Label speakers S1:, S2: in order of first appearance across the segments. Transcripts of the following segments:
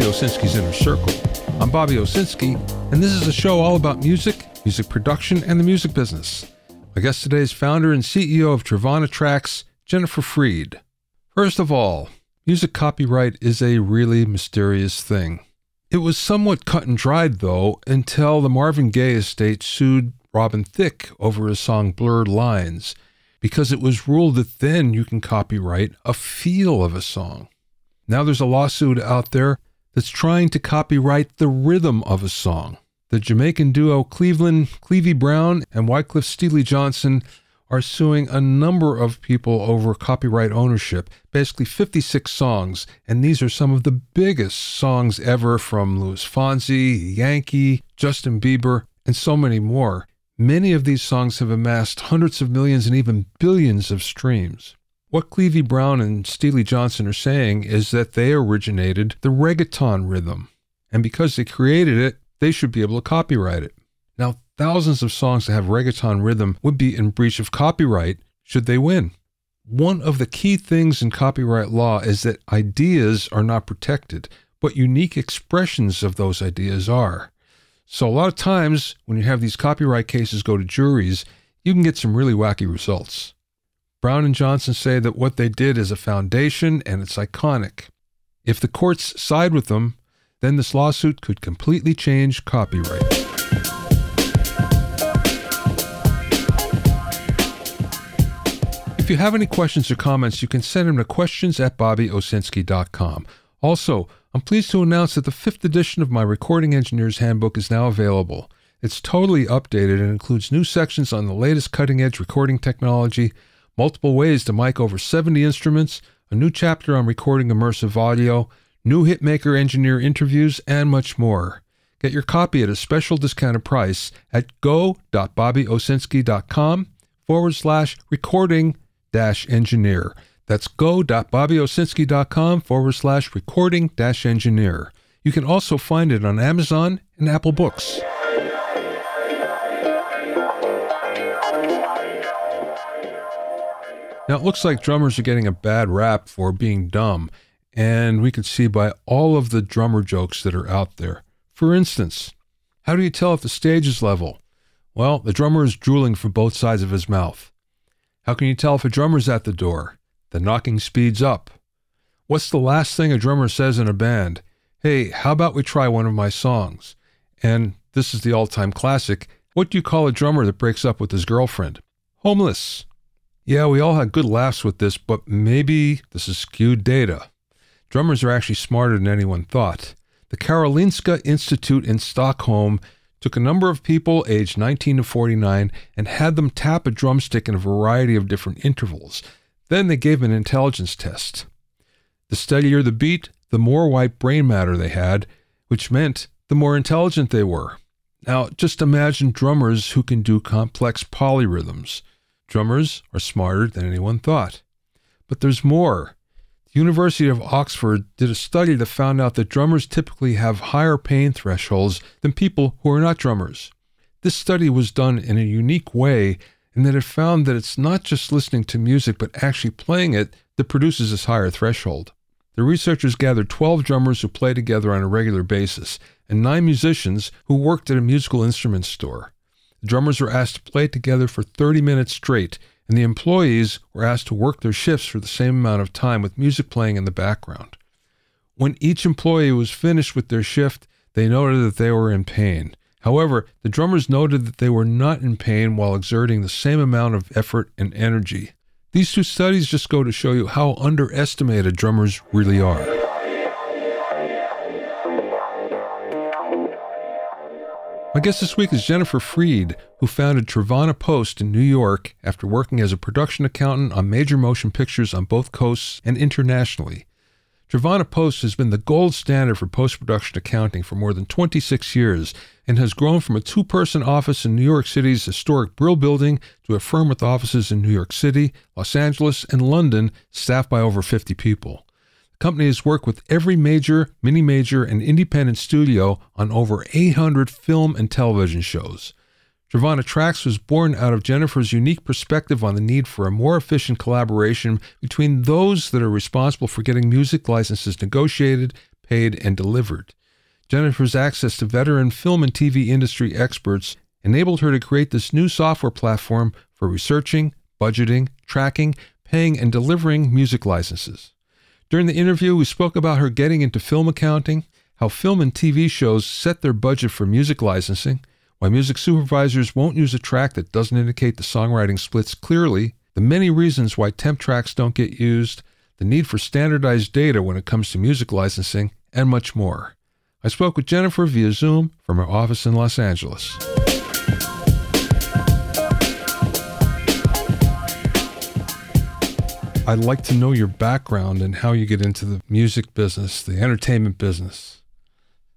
S1: Bobby Owsinski's Inner Circle. I'm Bobby Owsinski, and this is a show all about music, music production, and the music business. My guest today is founder and CEO of Trevanna Tracks, Jennifer Freed. First of all, music copyright is a really mysterious thing. It was somewhat cut and dried, though, until the Marvin Gaye estate sued Robin Thicke over his song Blurred Lines, because it was ruled that then you can copyright a feel of a song. Now there's a lawsuit out there that's trying to copyright the rhythm of a song. The Jamaican duo Cleveland Clevie Brown and Wycliffe Steely Johnson are suing a number of people over copyright ownership, basically 56 songs, and these are some of the biggest songs ever from Luis Fonsi, Yankee, Justin Bieber, and so many more. Many of these songs have amassed hundreds of millions and even billions of streams. What Clevie Brown and Steely Johnson are saying is that they originated the reggaeton rhythm, and because they created it, they should be able to copyright it. Now, thousands of songs that have reggaeton rhythm would be in breach of copyright should they win. One of the key things in copyright law is that ideas are not protected, but unique expressions of those ideas are. So, a lot of times when you have these copyright cases go to juries, you can get some really wacky results. Brown and Johnson say that what they did is a foundation and it's iconic. If the courts side with them, then this lawsuit could completely change copyright. If you have any questions or comments, you can send them to questions at bobbyowsinski.com. Also, I'm pleased to announce that the fifth edition of my Recording Engineer's Handbook is now available. It's totally updated and includes new sections on the latest cutting edge recording technology multiple ways to mic over 70 instruments, a new chapter on recording immersive audio, new hitmaker engineer interviews, and much more. Get your copy at a special discounted price at go.bobbyowsinski.com forward slash recording dash engineer. That's go.bobbyowsinski.com forward slash recording dash engineer. You can also find it on Amazon and Apple Books. Now, it looks like drummers are getting a bad rap for being dumb, and we can see by all of the drummer jokes that are out there. For instance, how do you tell if the stage is level? Well, the drummer is drooling from both sides of his mouth. How can you tell if a drummer's at the door? The knocking speeds up. What's the last thing a drummer says in a band? Hey, how about we try one of my songs? And this is the all time classic. What do you call a drummer that breaks up with his girlfriend? Homeless. Yeah, we all had good laughs with this, but maybe this is skewed data. Drummers are actually smarter than anyone thought. The Karolinska Institute in Stockholm took a number of people aged 19 to 49 and had them tap a drumstick in a variety of different intervals. Then they gave them an intelligence test. The steadier the beat, the more white brain matter they had, which meant the more intelligent they were. Now, just imagine drummers who can do complex polyrhythms. Drummers are smarter than anyone thought. But there's more. The University of Oxford did a study that found out that drummers typically have higher pain thresholds than people who are not drummers. This study was done in a unique way in that it found that it's not just listening to music but actually playing it that produces this higher threshold. The researchers gathered 12 drummers who play together on a regular basis and 9 musicians who worked at a musical instrument store. The drummers were asked to play together for 30 minutes straight, and the employees were asked to work their shifts for the same amount of time with music playing in the background. When each employee was finished with their shift, they noted that they were in pain. However, the drummers noted that they were not in pain while exerting the same amount of effort and energy. These two studies just go to show you how underestimated drummers really are. My guest this week is Jennifer Freed, who founded Trevanna Post in New York after working as a production accountant on major motion pictures on both coasts and internationally. Trevanna Post has been the gold standard for post production accounting for more than 26 years and has grown from a two person office in New York City's historic Brill Building to a firm with offices in New York City, Los Angeles, and London, staffed by over 50 people company has worked with every major, mini major, and independent studio on over 800 film and television shows. Trevanna Tracks was born out of Jennifer's unique perspective on the need for a more efficient collaboration between those that are responsible for getting music licenses negotiated, paid, and delivered. Jennifer's access to veteran film and TV industry experts enabled her to create this new software platform for researching, budgeting, tracking, paying, and delivering music licenses. During the interview, we spoke about her getting into film accounting, how film and TV shows set their budget for music licensing, why music supervisors won't use a track that doesn't indicate the songwriting splits clearly, the many reasons why temp tracks don't get used, the need for standardized data when it comes to music licensing, and much more. I spoke with Jennifer via Zoom from her office in Los Angeles. I'd like to know your background and how you get into the music business, the entertainment business.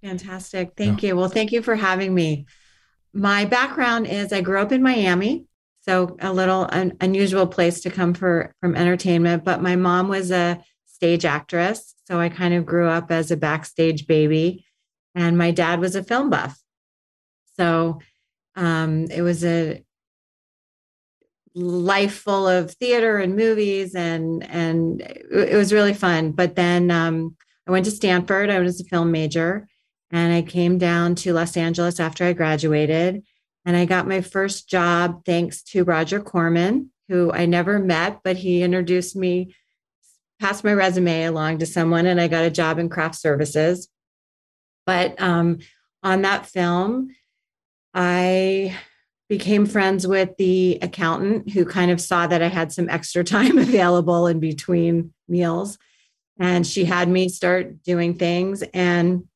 S2: Fantastic. Thank yeah. you. Well, thank you for having me. My background is I grew up in Miami, so a little un- unusual place to come for from entertainment, but my mom was a stage actress, so I kind of grew up as a backstage baby and my dad was a film buff. So um, it was a life full of theater and movies and and it was really fun. But then um, i went to stanford. I was a film major and i came down to los angeles after i graduated and i got my first job thanks to roger corman who i never met but he introduced me passed my resume along to someone and i got a job in craft services. But um, on that film i became friends with the accountant who kind of saw that I had some extra time available in between meals. And she had me start doing things. And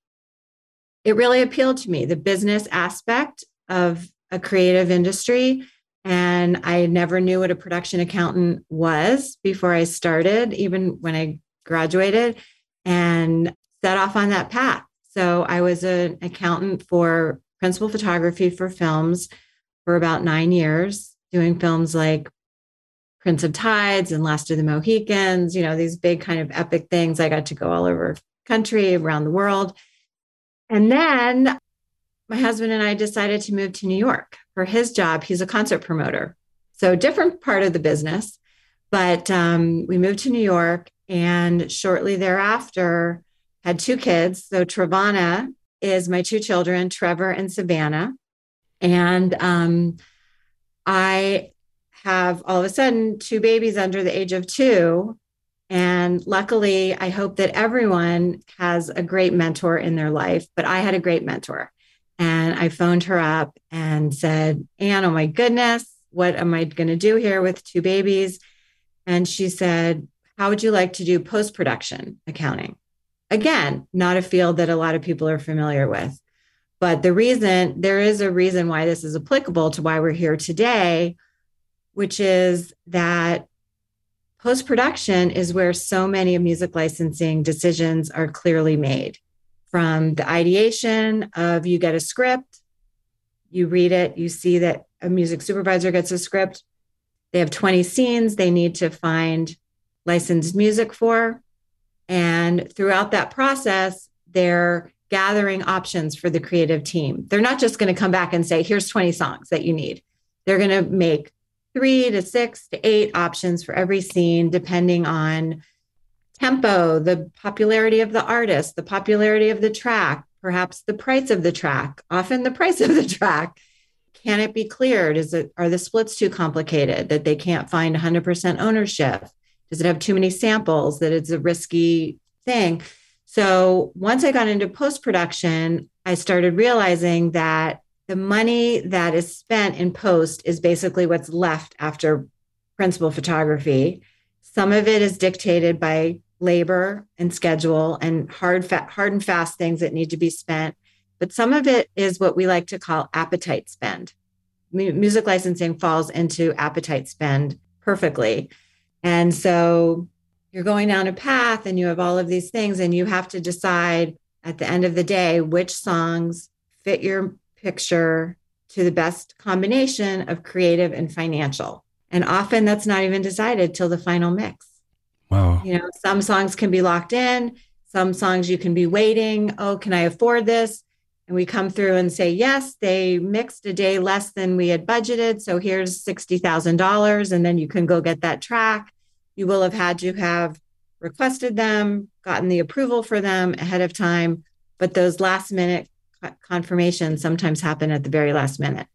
S2: it really appealed to me the business aspect of a creative industry. And I never knew what a production accountant was before I started, even when I graduated, and set off on that path. So I was an accountant for principal photography for films for about nine years, doing films like Prince of Tides and Last of the Mohicans, you know, these big kind of epic things. I got to go all over country, around the world. And then my husband and I decided to move to New York for his job. He's a concert promoter. So different part of the business. But um, we moved to New York and shortly thereafter had two kids. So Trevanna is my two children, Trevor and Savannah. And um, I have all of a sudden two babies under the age of two. And luckily, I hope that everyone has a great mentor in their life, but I had a great mentor. And I phoned her up and said, Anne, oh my goodness, what am I going to do here with two babies? And she said, How would you like to do post production accounting? Again, not a field that a lot of people are familiar with. But the reason, there is a reason why this is applicable to why we're here today, which is that post production is where so many of music licensing decisions are clearly made from the ideation of you get a script, you read it, you see that a music supervisor gets a script. They have 20 scenes they need to find licensed music for. And throughout that process, they're gathering options for the creative team. They're not just going to come back and say, here's 20 songs that you need. They're going to make three to six to eight options for every scene, depending on tempo, the popularity of the artist, the popularity of the track, perhaps the price of the track, often the price of the track. Can it be cleared? Is it are the splits too complicated that they can't find 100% ownership? Does it have too many samples that it's a risky thing? So once I got into post production, I started realizing that the money that is spent in post is basically what's left after principal photography. Some of it is dictated by labor and schedule and hard, fa- hard and fast things that need to be spent. But some of it is what we like to call appetite spend. M- music licensing falls into appetite spend perfectly. And so you're going down a path and you have all of these things and you have to decide at the end of the day which songs fit your picture to the best combination of creative and financial. And often that's not even decided till the final mix.
S1: Wow.
S2: You know some songs can be locked in some songs you can be waiting oh can i afford this? And we come through and say yes they mixed a day less than we had budgeted so here's $60000 and then you can go get that track you will have had to have requested them, gotten the approval for them ahead of time, but those last minute confirmations sometimes happen at the very last minute.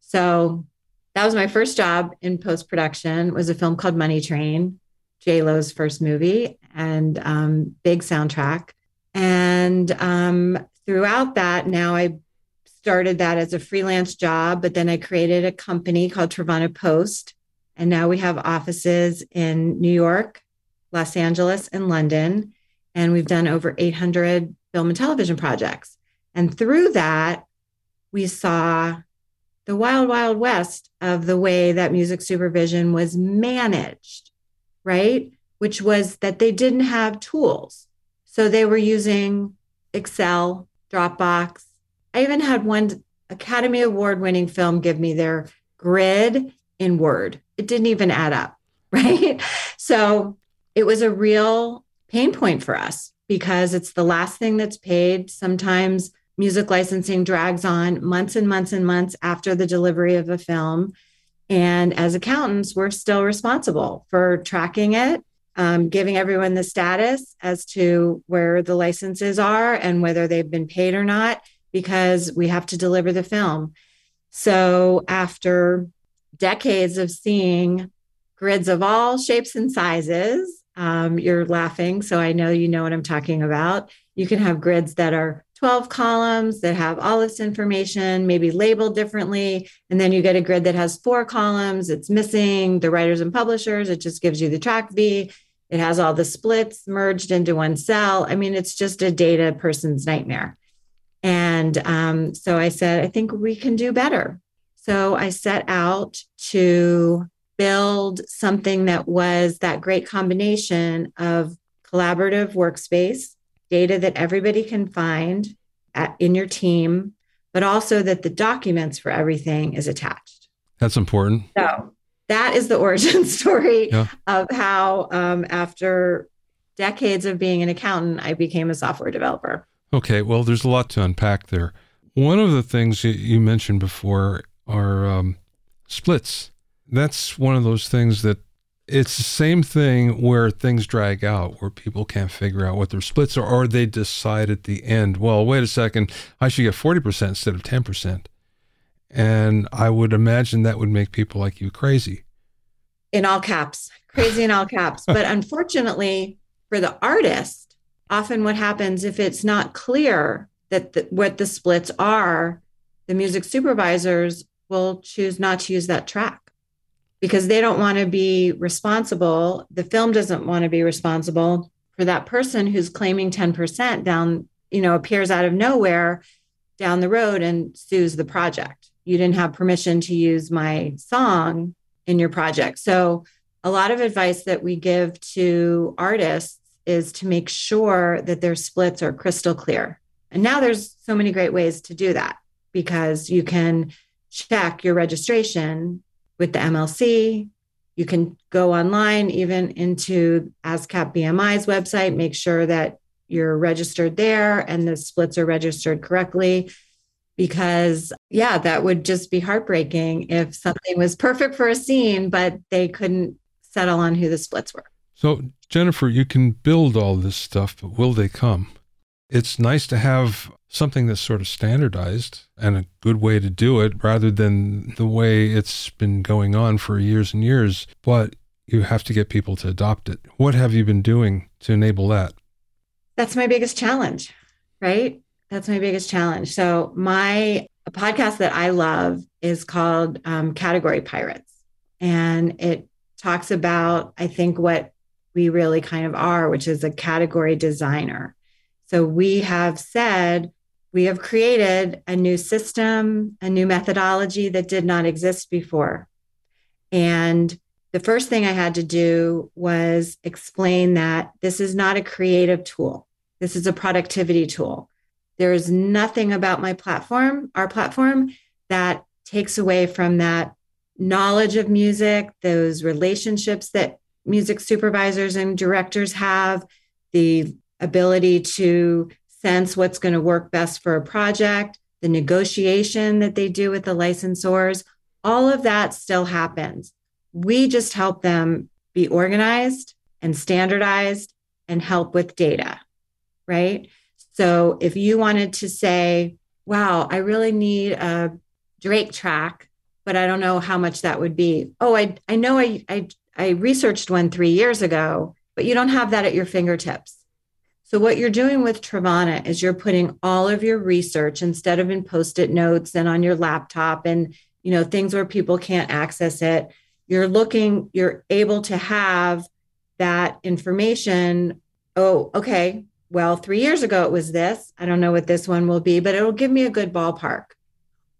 S2: So that was my first job in post production. Was a film called Money Train, J Lo's first movie, and um, big soundtrack. And um, throughout that, now I started that as a freelance job, but then I created a company called Trevanna Post, and now we have offices in New York, Los Angeles, and London. And we've done over 800 film and television projects. And through that, we saw the wild, wild west of the way that music supervision was managed, right? Which was that they didn't have tools. So they were using Excel, Dropbox. I even had one Academy Award winning film give me their grid in Word. It didn't even add up, right? So it was a real pain point for us because it's the last thing that's paid. Sometimes music licensing drags on months and months and months after the delivery of a film. And as accountants, we're still responsible for tracking it, um, giving everyone the status as to where the licenses are and whether they've been paid or not, because we have to deliver the film. So after decades of seeing grids of all shapes and sizes, um, you're laughing, so I know you know what I'm talking about. You can have grids that are 12 columns that have all this information, maybe labeled differently. And then you get a grid that has four columns. It's missing the writers and publishers. It just gives you the track V. It has all the splits merged into one cell. I mean, it's just a data person's nightmare. And um, so I said, I think we can do better. So I set out to build something that was that great combination of collaborative workspace data that everybody can find at, in your team, but also that the documents for everything is attached.
S1: That's important.
S2: So that is the origin story yeah. of how, um, after decades of being an accountant, I became a software developer.
S1: Okay, well, there's a lot to unpack there. One of the things you mentioned before are um, splits. That's one of those things that it's the same thing where things drag out, where people can't figure out what their splits are, or they decide at the end, well, wait a second, I should get 40% instead of 10%. And I would imagine that would make people like you crazy.
S2: In all caps, crazy in all caps. But unfortunately, for the artist, often what happens if it's not clear that the, what the splits are, the music supervisors will choose not to use that track because they don't want to be responsible. The film doesn't want to be responsible for that person who's claiming 10% down, you know, appears out of nowhere down the road and sues the project. You didn't have permission to use my song in your project. So, a lot of advice that we give to artists is to make sure that their splits are crystal clear. And now there's so many great ways to do that because you can check your registration with the MLC. You can go online, even into ASCAP BMI's website, make sure that you're registered there and the splits are registered correctly. Because, yeah, that would just be heartbreaking if something was perfect for a scene, but they couldn't settle on who the splits were.
S1: So, Jennifer, you can build all this stuff, but will they come? It's nice to have something that's sort of standardized and a good way to do it rather than the way it's been going on for years and years. But you have to get people to adopt it. What have you been doing to enable that?
S2: That's my biggest challenge, right? That's my biggest challenge. So, my podcast that I love is called um, Category Pirates. And it talks about, I think, what we really kind of are, which is a category designer. So, we have said, we have created a new system, a new methodology that did not exist before. And the first thing I had to do was explain that this is not a creative tool. This is a productivity tool. There is nothing about my platform, our platform, that takes away from that knowledge of music, those relationships that music supervisors and directors have, the ability to sense what's going to work best for a project, the negotiation that they do with the licensors, all of that still happens. We just help them be organized and standardized and help with data, right? So if you wanted to say, wow, I really need a Drake track, but I don't know how much that would be. Oh, I, I know I, I, I researched one three years ago, but you don't have that at your fingertips. So what you're doing with Trevanna is you're putting all of your research instead of in post-it notes and on your laptop and you know things where people can't access it. You're looking, you're able to have that information. Oh, okay. Well, three years ago it was this. I don't know what this one will be, but it'll give me a good ballpark.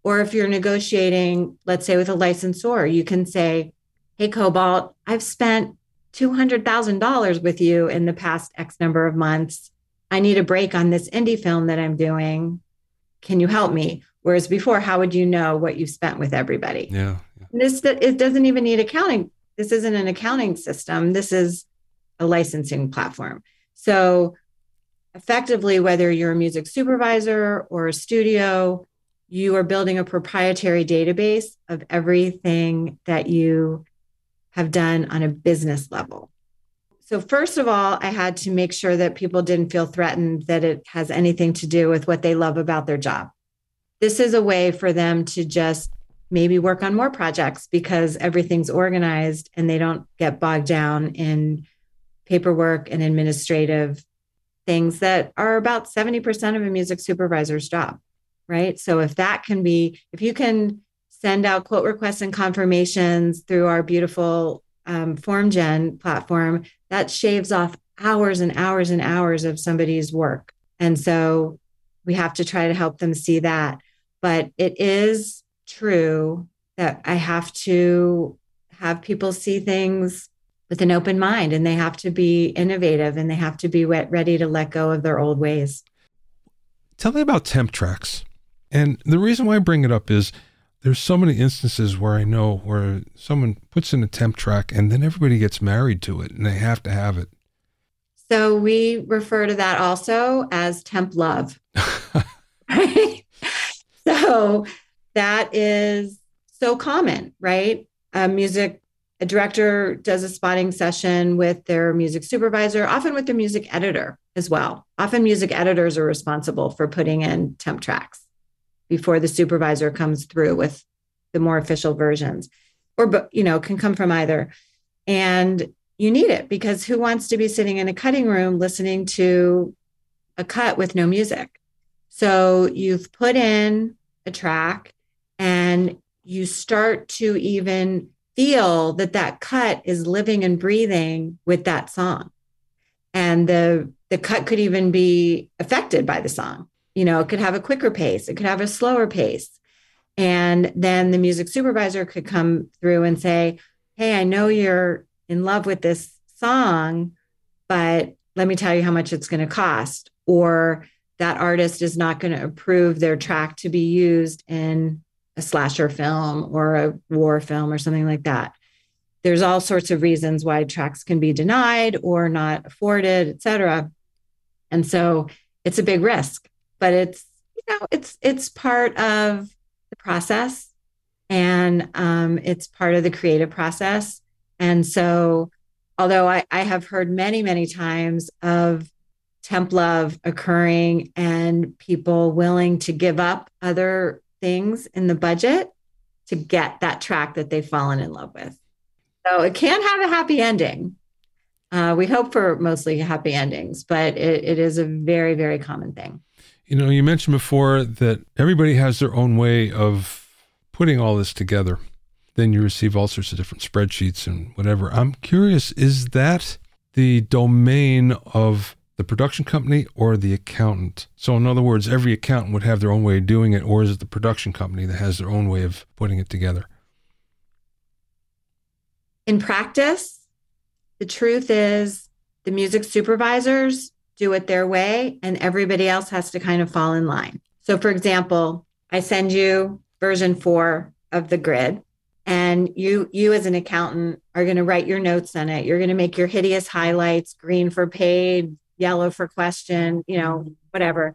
S2: Or if you're negotiating, let's say with a licensor, you can say, Hey, Kobalt I've spent $200,000 with you in the past X number of months. I need a break on this indie film that I'm doing. Can you help me? Whereas before, how would you know what you spent with everybody?
S1: Yeah. yeah.
S2: This it doesn't even need accounting. This isn't an accounting system. This is a licensing platform. So effectively, whether you're a music supervisor or a studio, you are building a proprietary database of everything that you have done on a business level. So, first of all, I had to make sure that people didn't feel threatened that it has anything to do with what they love about their job. This is a way for them to just maybe work on more projects because everything's organized and they don't get bogged down in paperwork and administrative things that are about 70% of a music supervisor's job, right? So, if that can be, if you can send out quote requests and confirmations through our beautiful um, FormGen platform, that shaves off hours and hours and hours of somebody's work. And so we have to try to help them see that. But it is true that I have to have people see things with an open mind and they have to be innovative and they have to be ready to let go of their old ways.
S1: Tell me about temp tracks. And the reason why I bring it up is there's so many instances where I know where someone puts in a temp track and then everybody gets married to it and they have to have it.
S2: So we refer to that also as temp love. right? So that is so common, right? A music a director does a spotting session with their music supervisor, often with their music editor as well. Often music editors are responsible for putting in temp tracks before the supervisor comes through with the more official versions. Or you know can come from either. And you need it because who wants to be sitting in a cutting room listening to a cut with no music? So you've put in a track and you start to even feel that that cut is living and breathing with that song. And the the cut could even be affected by the song you know, it could have a quicker pace, it could have a slower pace. And then the music supervisor could come through and say, Hey, I know you're in love with this song, but let me tell you how much it's going to cost. Or that artist is not going to approve their track to be used in a slasher film or a war film or something like that. There's all sorts of reasons why tracks can be denied or not afforded, et cetera. And so it's a big risk but it's you know it's it's part of the process and um, it's part of the creative process. And so although I, I have heard many many times of temp love occurring and people willing to give up other things in the budget to get that track that they've fallen in love with. So it can have a happy ending. Uh, we hope for mostly happy endings but it, it is a very very common thing
S1: you know, you mentioned before that everybody has their own way of putting all this together. Then you receive all sorts of different spreadsheets and whatever. I'm curious, is that the domain of the production company or the accountant? So, in other words, every accountant would have their own way of doing it, or is it the production company that has their own way of putting it together?
S2: In practice, the truth is the music supervisors do it their way, and everybody else has to kind of fall in line. So, for example, I send you version four of the grid, and you you as an accountant are going to write your notes on it. You're going to make your hideous highlights, green for paid, yellow for question, you know, whatever.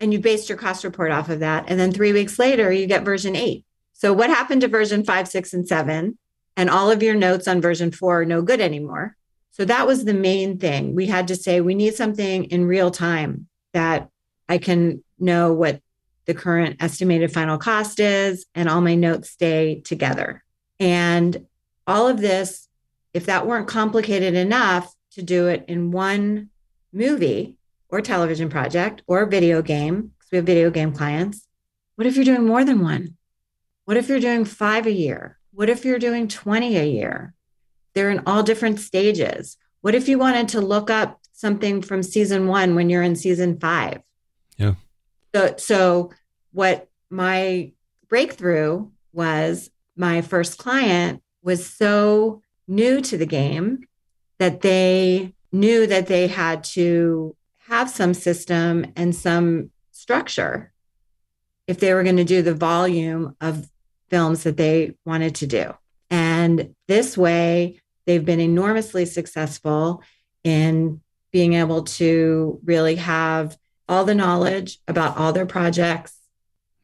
S2: And you based your cost report off of that. And then three weeks later, you get version eight. So, what happened to version five, six, and seven? And all of your notes on version four are no good anymore. So that was the main thing. We had to say we need something in real time that I can know what the current estimated final cost is and all my notes stay together. And all of this, if that weren't complicated enough to do it in one movie or television project or video game, because we have video game clients, what if you're doing more than one? What if you're doing five a year? What if you're doing 20 a year? They're in all different stages. What if you wanted to look up something from season one when you're in season five?
S1: Yeah.
S2: So, so what my breakthrough was my first client was so new to the game that they knew that they had to have some system and some structure if they were going to do the volume of films that they wanted to do. And this way, they've been enormously successful in being able to really have all the knowledge about all their projects.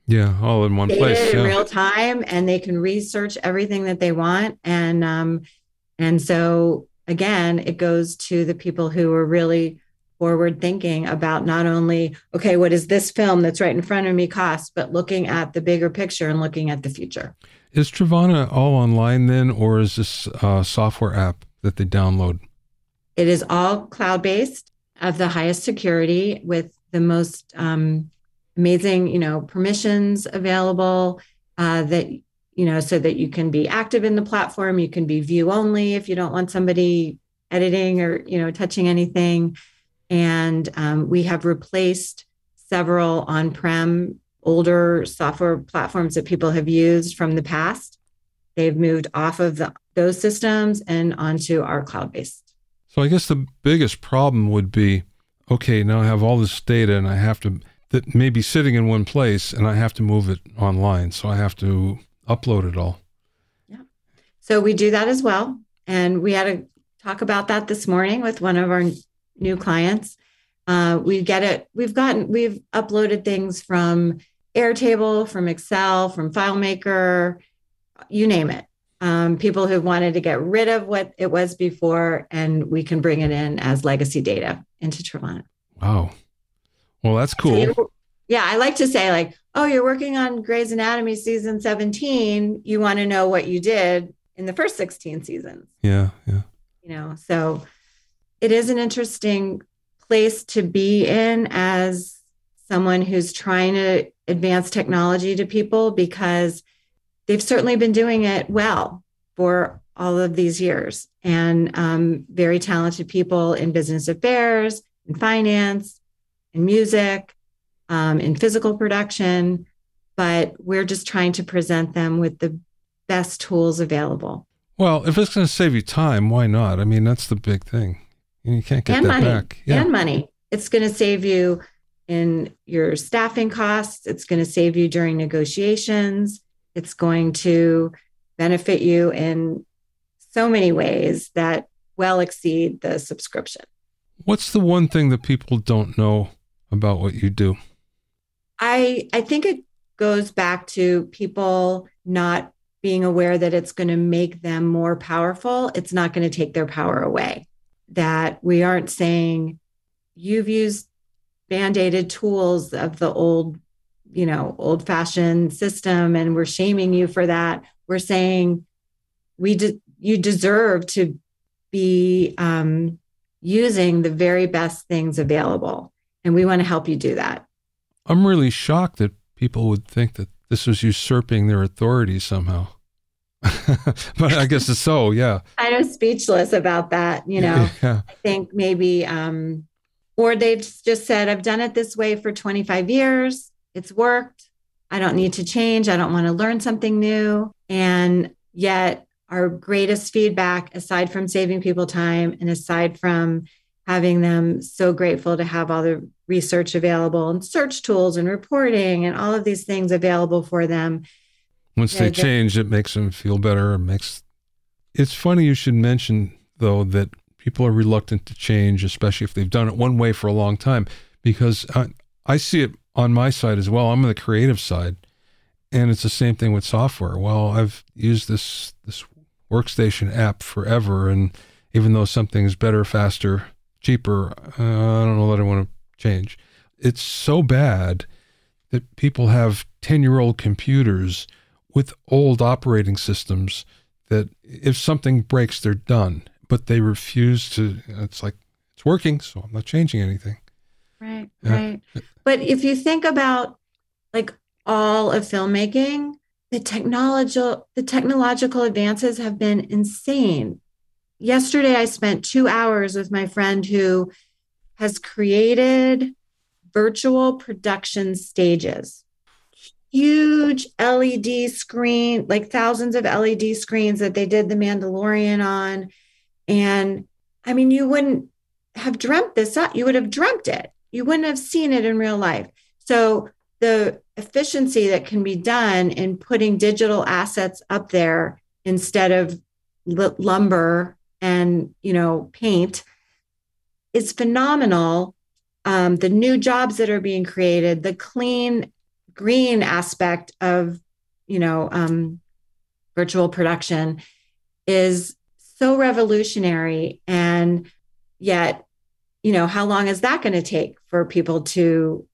S1: Yeah, all in one place.
S2: In
S1: yeah.
S2: real time, and they can research everything that they want. And um, and so again, it goes to the people who are really forward thinking about not only okay, what is this film that's right in front of me cost, but looking at the bigger picture and looking at the future.
S1: Is Trevanna all online then, or is this a software app that they download?
S2: It is all cloud based, of the highest security, with the most um, amazing, you know, permissions available. Uh, that you know, so that you can be active in the platform. You can be view only if you don't want somebody editing or you know touching anything. And um, we have replaced several on-prem older software platforms that people have used from the past. They've moved off of the, those systems and onto our cloud based.
S1: So I guess the biggest problem would be okay, now I have all this data and I have to, that may be sitting in one place and I have to move it online. So I have to upload it all.
S2: Yeah. So we do that as well. And we had to talk about that this morning with one of our new clients. Uh, we get it. We've gotten, we've uploaded things from Airtable, from Excel, from FileMaker, you name it. Um, people who wanted to get rid of what it was before, and we can bring it in as legacy data into Trevanna.
S1: Wow. Well, that's cool.
S2: So yeah, I like to say, like, oh, you're working on Grey's Anatomy season 17. You want to know what you did in the first 16 seasons.
S1: Yeah, yeah.
S2: You know, so it is an interesting place to be in as someone who's trying to advance technology to people because they've certainly been doing it well for all of these years. And um, very talented people in business affairs in finance in music um, in physical production. But we're just trying to present them with the best tools available.
S1: Well if it's going to save you time why not? I mean that's the big thing you can't get
S2: and
S1: that
S2: money
S1: back yeah.
S2: and money it's going to save you in your staffing costs it's going to save you during negotiations it's going to benefit you in so many ways that well exceed the subscription.
S1: What's the one thing that people don't know about what you do?
S2: I I think it goes back to people not being aware that it's going to make them more powerful. It's not going to take their power away. That we aren't saying you've used band-aided tools of the old, you know, old-fashioned system and we're shaming you for that. We're saying we de- you deserve to be um, using the very best things available. And we want to help you do that.
S1: I'm really shocked that people would think that this was usurping their authority somehow. but I guess it's so, yeah.
S2: I am speechless about that. You know,
S1: yeah.
S2: I think maybe, um, or they've just said, I've done it this way for 25 years. It's worked. I don't need to change. I don't want to learn something new. And yet, our greatest feedback, aside from saving people time and aside from having them so grateful to have all the research available and search tools and reporting and all of these things available for them.
S1: Once they change, it makes them feel better. It makes it's funny you should mention though that people are reluctant to change, especially if they've done it one way for a long time, because I, I see it on my side as well. I'm on the creative side, and it's the same thing with software. Well, I've used this this workstation app forever, and even though something's better, faster, cheaper. Uh, I don't know that I want to change. It's so bad that people have 10 year old computers with old operating systems that if something breaks, they're done. But they refuse to, it's like, it's working, so I'm not changing anything.
S2: Right, right. But if you think about like all of filmmaking, the technological the technological advances have been insane. Yesterday I spent 2 hours with my friend who has created virtual production stages. Huge LED screen, like thousands of LED screens that they did The Mandalorian on. And I mean, you wouldn't have dreamt this up. You would have dreamt it. You wouldn't have seen it in real life. So the efficiency that can be done in putting digital assets up there instead of lumber and you know paint is phenomenal um, the new jobs that are being created the clean green aspect of you know um, virtual production is so revolutionary and yet you know how long is that going to take for people to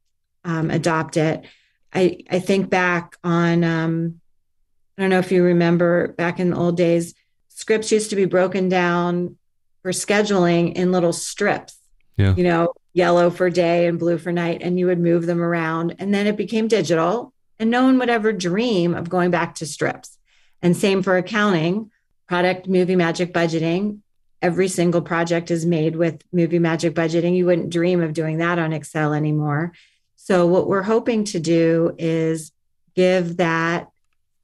S2: um, adopt it I, I think back on, um, I don't know if you remember back in the old days, scripts used to be broken down for scheduling in little strips,
S1: yeah.
S2: you know, yellow for day and blue for night, and you would move them around. And then it became digital, and no one would ever dream of going back to strips. And same for accounting, product movie magic budgeting. Every single project is made with movie magic budgeting. You wouldn't dream of doing that on Excel anymore. So, what we're hoping to do is give that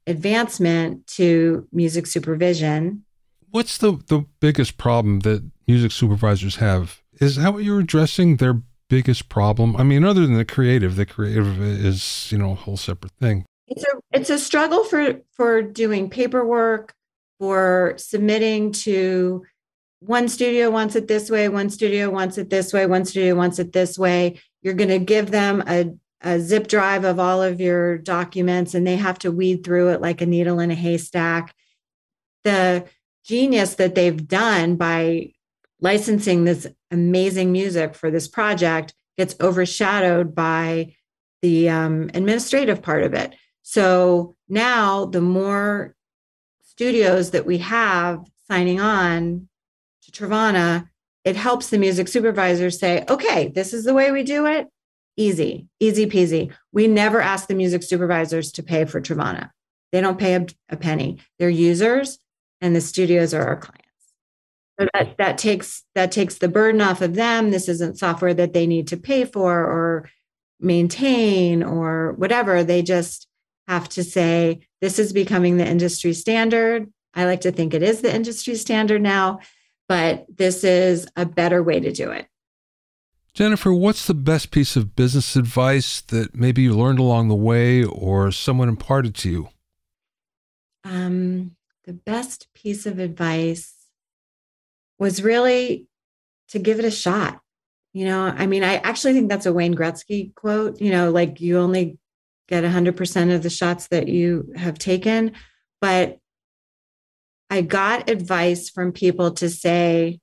S2: advancement to music supervision.
S1: What's the, the biggest problem that music supervisors have? Is that what you're addressing? Their biggest problem? I mean, other than the creative, the creative is, you know, a whole separate thing.
S2: It's a it's a struggle for for doing paperwork, for submitting to one studio wants it this way, one studio wants it this way, one studio wants it this way. You're going to give them a, a zip drive of all of your documents and they have to weed through it like a needle in a haystack. The genius that they've done by licensing this amazing music for this project gets overshadowed by the um, administrative part of it. So now the more studios that we have signing on to Trevanna, it helps the music supervisors say, okay, this is the way we do it. Easy, easy peasy. We never ask the music supervisors to pay for Trevanna. They don't pay a, a penny. They're users and the studios are our clients. So that, that takes that takes the burden off of them. This isn't software that they need to pay for or maintain or whatever. They just have to say, this is becoming the industry standard. I like to think it is the industry standard now but this is a better way to do it.
S1: Jennifer, what's the best piece of business advice that maybe you learned along the way or someone imparted to you?
S2: Um, the best piece of advice was really to give it a shot. You know, I mean, I actually think that's a Wayne Gretzky quote, you know, like you only get 100% of the shots that you have taken. But I got advice from people to say,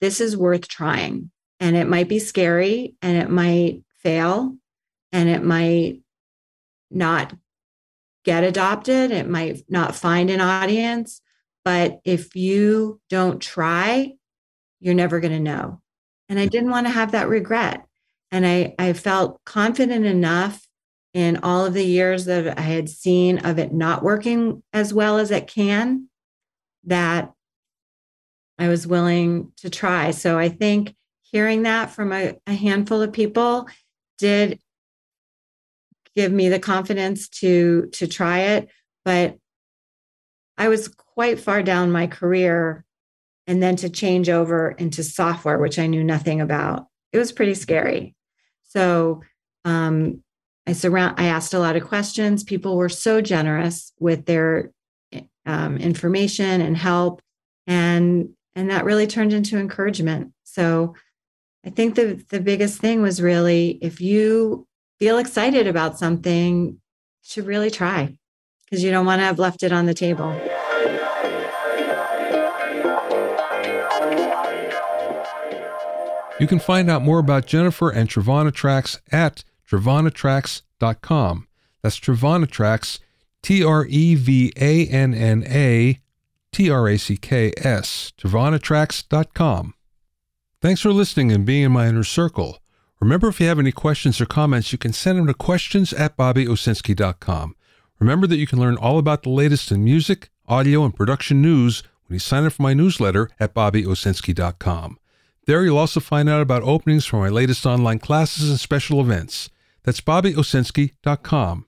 S2: this is worth trying. And it might be scary and it might fail and it might not get adopted. It might not find an audience. But if you don't try, you're never going to know. And I didn't want to have that regret. And I, I felt confident enough in all of the years that I had seen of it not working as well as it can that I was willing to try. So I think hearing that from a, a handful of people did give me the confidence to to try it but i was quite far down my career and then to change over into software which i knew nothing about. It was pretty scary. So um, i surround i asked a lot of questions. People were so generous with their um, information and help and and that really turned into encouragement. So i think the the biggest thing was really if you feel excited about something should really try because you don't want to have left it on the table
S1: You can find out more about Jennifer and Trevanna Tracks at trevannatracks.com. That's Trevanna Tracks, T R E V A N N A T R A C K S, trevannatracks.com. Thanks for listening and being in my inner circle. Remember, if you have any questions or comments, you can send them to questions at bobbyowsinski.com. Remember that you can learn all about the latest in music, audio, and production news when you sign up for my newsletter at bobbyowsinski.com. There you'll also find out about openings for my latest online classes and special events. That's bobbyowsinski.com.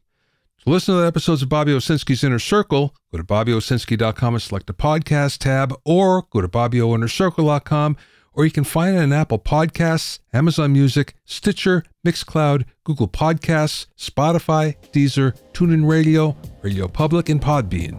S1: To listen to the episodes of Bobby Owsinski's Inner Circle, go to bobbyowsinski.com and select the podcast tab, or go to bobbyoinnercircle.com or you can find it on Apple Podcasts, Amazon Music, Stitcher, Mixcloud, Google Podcasts, Spotify, Deezer, TuneIn Radio, Radio Public, and Podbean.